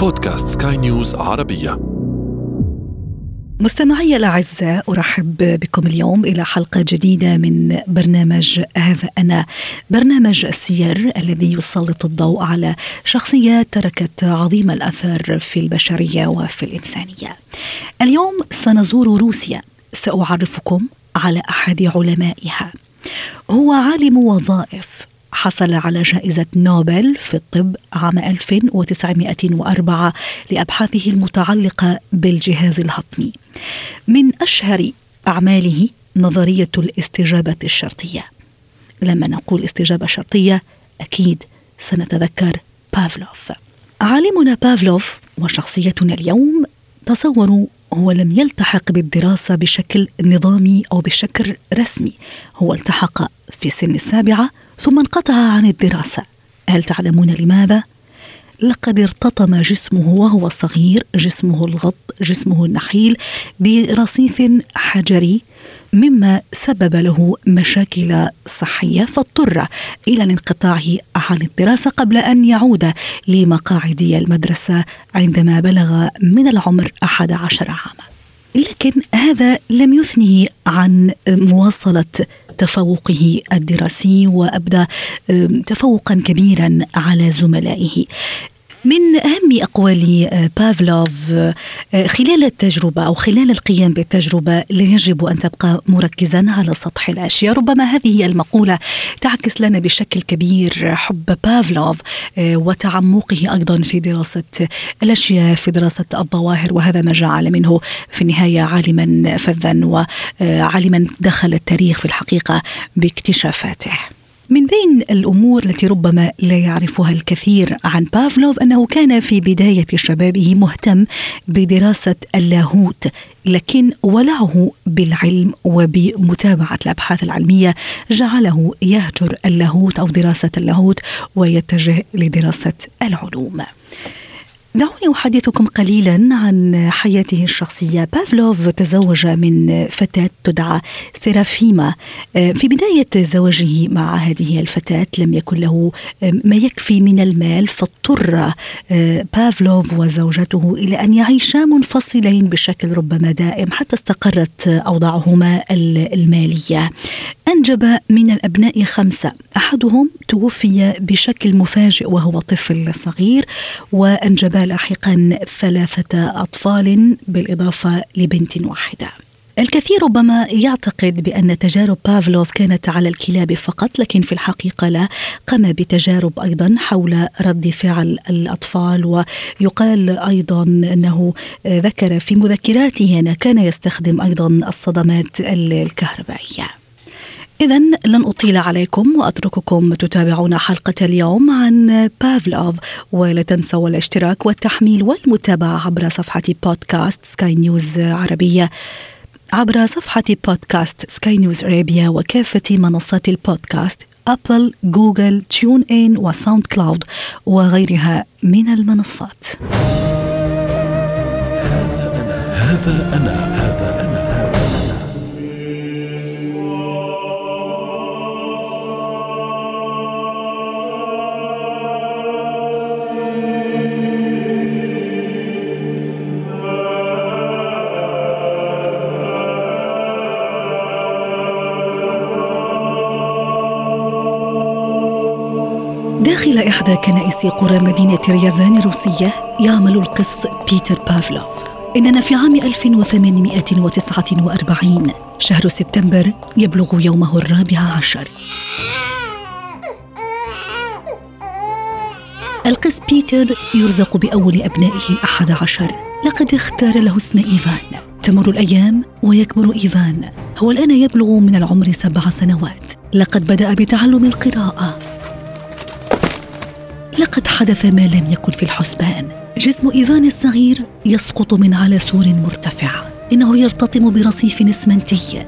بودكاست سكاي نيوز عربية. مستمعي الأعزاء أرحب بكم اليوم إلى حلقة جديدة من برنامج هذا أنا. برنامج السير الذي يسلط الضوء على شخصيات تركت عظيم الأثر في البشرية وفي الإنسانية. اليوم سنزور روسيا. سأعرفكم على أحد علمائها. هو عالم وظائف. حصل على جائزة نوبل في الطب عام 1904 لأبحاثه المتعلقة بالجهاز الهضمي. من أشهر أعماله نظرية الاستجابة الشرطية. لما نقول استجابة شرطية أكيد سنتذكر بافلوف. عالمنا بافلوف وشخصيتنا اليوم تصوروا هو لم يلتحق بالدراسة بشكل نظامي أو بشكل رسمي هو التحق في سن السابعة ثم انقطع عن الدراسة هل تعلمون لماذا؟ لقد ارتطم جسمه وهو صغير جسمه الغض جسمه النحيل برصيف حجري مما سبب له مشاكل صحية فاضطر إلى الانقطاع عن الدراسة قبل أن يعود لمقاعد المدرسة عندما بلغ من العمر أحد عشر عاما. لكن هذا لم يثنه عن مواصلة تفوقه الدراسي وأبدى تفوقا كبيرا على زملائه. من أهم أقوال آه، بافلوف آه، خلال التجربة أو خلال القيام بالتجربة لا يجب أن تبقى مركزا على سطح الأشياء. ربما هذه المقولة تعكس لنا بشكل كبير حب بافلوف آه، وتعمقه أيضا في دراسة الأشياء في دراسة الظواهر وهذا ما جعل منه في النهاية عالما فذا وعالما دخل التاريخ في الحقيقة باكتشافاته. من بين الأمور التي ربما لا يعرفها الكثير عن بافلوف أنه كان في بداية شبابه مهتم بدراسة اللاهوت لكن ولعه بالعلم وبمتابعة الأبحاث العلمية جعله يهجر اللاهوت أو دراسة اللاهوت ويتجه لدراسة العلوم. دعوني أحدثكم قليلا عن حياته الشخصية. بافلوف تزوج من فتاة تدعى سيرافيما. في بداية زواجه مع هذه الفتاة لم يكن له ما يكفي من المال فاضطر آه، بافلوف وزوجته إلى أن يعيشا منفصلين بشكل ربما دائم حتى استقرت أوضاعهما المالية. أنجب من الأبناء خمسة. أحدهم توفي بشكل مفاجئ وهو طفل صغير وأنجب لاحقا ثلاثة أطفال بالإضافة لبنت واحدة. الكثير ربما يعتقد بأن تجارب بافلوف كانت على الكلاب فقط لكن في الحقيقة لا. قام بتجارب أيضا حول رد فعل الأطفال ويقال أيضا أنه ذكر في مذكراته أنه كان يستخدم أيضا الصدمات الكهربائية. إذا لن أطيل عليكم وأترككم تتابعون حلقة اليوم عن بافلوف ولا تنسوا الاشتراك والتحميل والمتابعة عبر صفحة بودكاست سكاي نيوز عربية. عبر صفحة بودكاست سكاي نيوز عربية وكافة منصات البودكاست أبل، جوجل، TuneIn وساوند كلاود وغيرها من المنصات. هذا أنا هذا أنا هذا أنا. إحدى كنائس قرى مدينة ريازان الروسية يعمل القس بيتر بافلوف. إننا في عام 1849 شهر سبتمبر يبلغ يومه الرابع عشر. القس بيتر يرزق بأول أبنائه الأحد عشر. لقد اختار له اسم إيفان. تمر الأيام ويكبر إيفان. هو الآن يبلغ من العمر سبع سنوات. لقد بدأ بتعلم القراءة. لقد حدث ما لم يكن في الحسبان. جسم إيفان الصغير يسقط من على سور مرتفع. إنه يرتطم برصيف إسمنتي.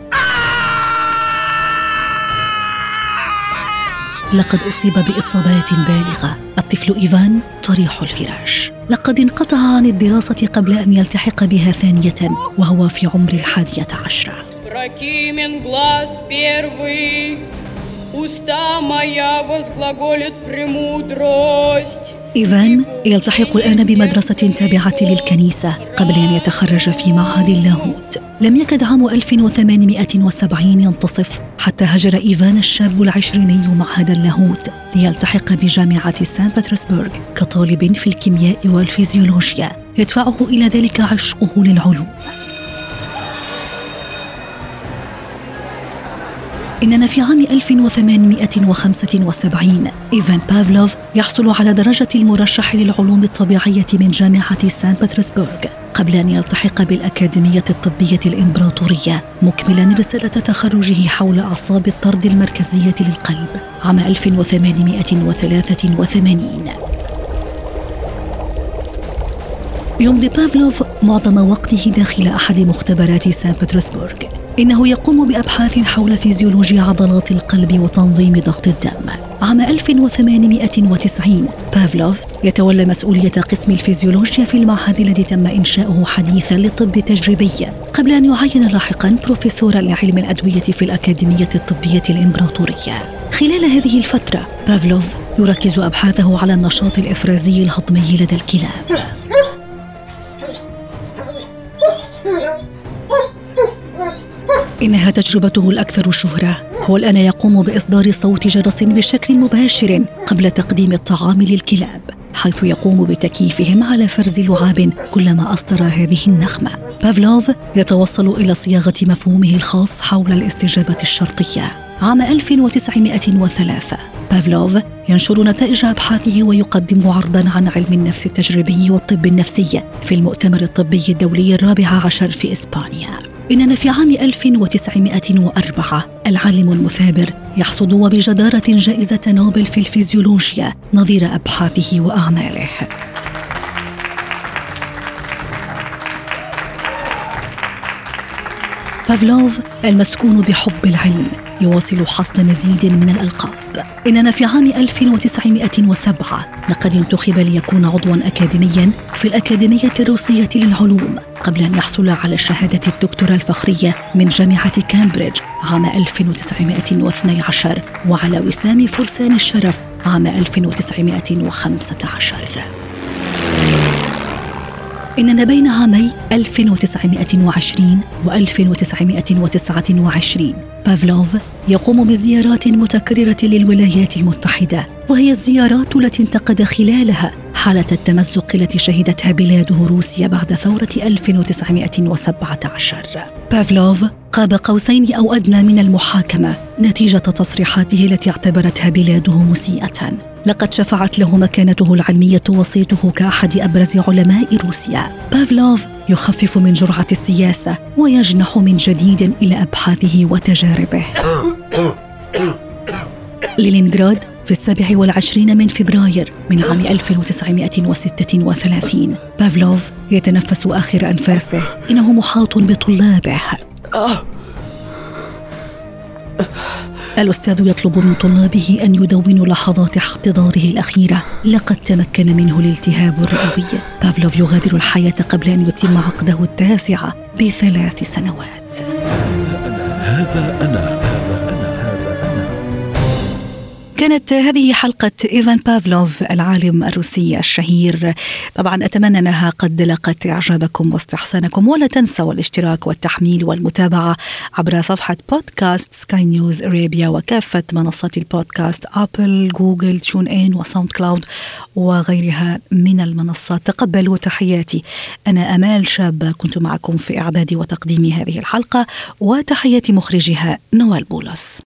لقد أصيب بإصابات بالغة. الطفل إيفان طريح الفراش. لقد انقطع عن الدراسة قبل أن يلتحق بها ثانية وهو في عمر الحادية عشرة. Уста моя возглаголит премудрость, إيفان يلتحق الآن بمدرسة تابعة للكنيسة قبل أن يتخرج في معهد اللاهوت لم يكد عام 1870 ينتصف حتى هجر إيفان الشاب العشريني معهد اللاهوت ليلتحق بجامعة سان بطرسبرغ كطالب في الكيمياء والفيزيولوجيا يدفعه إلى ذلك عشقه للعلوم إننا في عام 1875 إيفان بافلوف يحصل على درجة المرشح للعلوم الطبيعية من جامعة سان بطرسبرغ قبل أن يلتحق بالأكاديمية الطبية الإمبراطورية مكملا رسالة تخرجه حول أعصاب الطرد المركزية للقلب عام 1883 يمضي بافلوف معظم وقته داخل أحد مختبرات سان بطرسبرغ إنه يقوم بأبحاث حول فيزيولوجيا عضلات القلب وتنظيم ضغط الدم. عام 1890 بافلوف يتولى مسؤولية قسم الفيزيولوجيا في المعهد الذي تم إنشاؤه حديثا للطب التجريبي. قبل أن يعين لاحقا بروفيسورا لعلم الأدوية في الأكاديمية الطبية الإمبراطورية. خلال هذه الفترة بافلوف يركز أبحاثه على النشاط الإفرازي الهضمي لدى الكلاب إنها تجربته الأكثر شهرة. هو الآن يقوم بإصدار صوت جرس بشكل مباشر قبل تقديم الطعام للكلاب حيث يقوم بتكييفهم على فرز لعاب كلما أصدر هذه النغمة بافلوف يتوصل إلى صياغة مفهومه الخاص حول الاستجابة الشرطية عام 1903 بافلوف ينشر نتائج أبحاثه ويقدم عرضا عن علم النفس التجريبي والطب النفسي في المؤتمر الطبي الدولي الرابع عشر في إسبانيا. إننا في عام 1904 العالم المثابر يحصد وبجدارة جائزة نوبل في الفيزيولوجيا نظير أبحاثه وأعماله. بافلوف المسكون بحب العلم يواصل حصد مزيد من الألقاب. إننا في عام 1907 لقد انتخب ليكون عضوا أكاديميا في الأكاديمية الروسية للعلوم. قبل أن يحصل على شهادة الدكتوراه الفخرية من جامعة كامبريدج عام 1912 وعلى وسام فرسان الشرف عام 1915 إننا بين عامي 1920 و 1929 بافلوف يقوم بزيارات متكررة للولايات المتحدة وهي الزيارات التي انتقد خلالها حالة التمزق التي شهدتها بلاده روسيا بعد ثورة 1917 بافلوف قاب قوسين أو أدنى من المحاكمة نتيجة تصريحاته التي اعتبرتها بلاده مسيئة. لقد شفعت له مكانته العلمية وصيته كأحد أبرز علماء روسيا. بافلوف يخفف من جرعة السياسة ويجنح من جديد إلى أبحاثه وتجاربه. لينينغراد في السابع والعشرين من فبراير من عام 1936 بافلوف يتنفس آخر أنفاسه. إنه محاط بطلابه. الأستاذ يطلب من طلابه أن يدونوا لحظات احتضاره الأخيرة. لقد تمكن منه الالتهاب الرئوي. بافلوف يغادر الحياة قبل أن يتم عقده التاسعة بثلاث سنوات. هذا أنا. كانت هذه حلقة إيفان بافلوف العالم الروسي الشهير. طبعا أتمنى أنها قد لقت إعجابكم واستحسانكم ولا تنسوا الاشتراك والتحميل والمتابعة عبر صفحة بودكاست سكاي نيوز أرابيا وكافة منصات البودكاست أبل جوجل TuneIn وساوند كلاود وغيرها من المنصات. تقبلوا تحياتي. أنا أمال شاب كنت معكم في إعداد وتقديم هذه الحلقة وتحياتي مخرجها نوال بولس.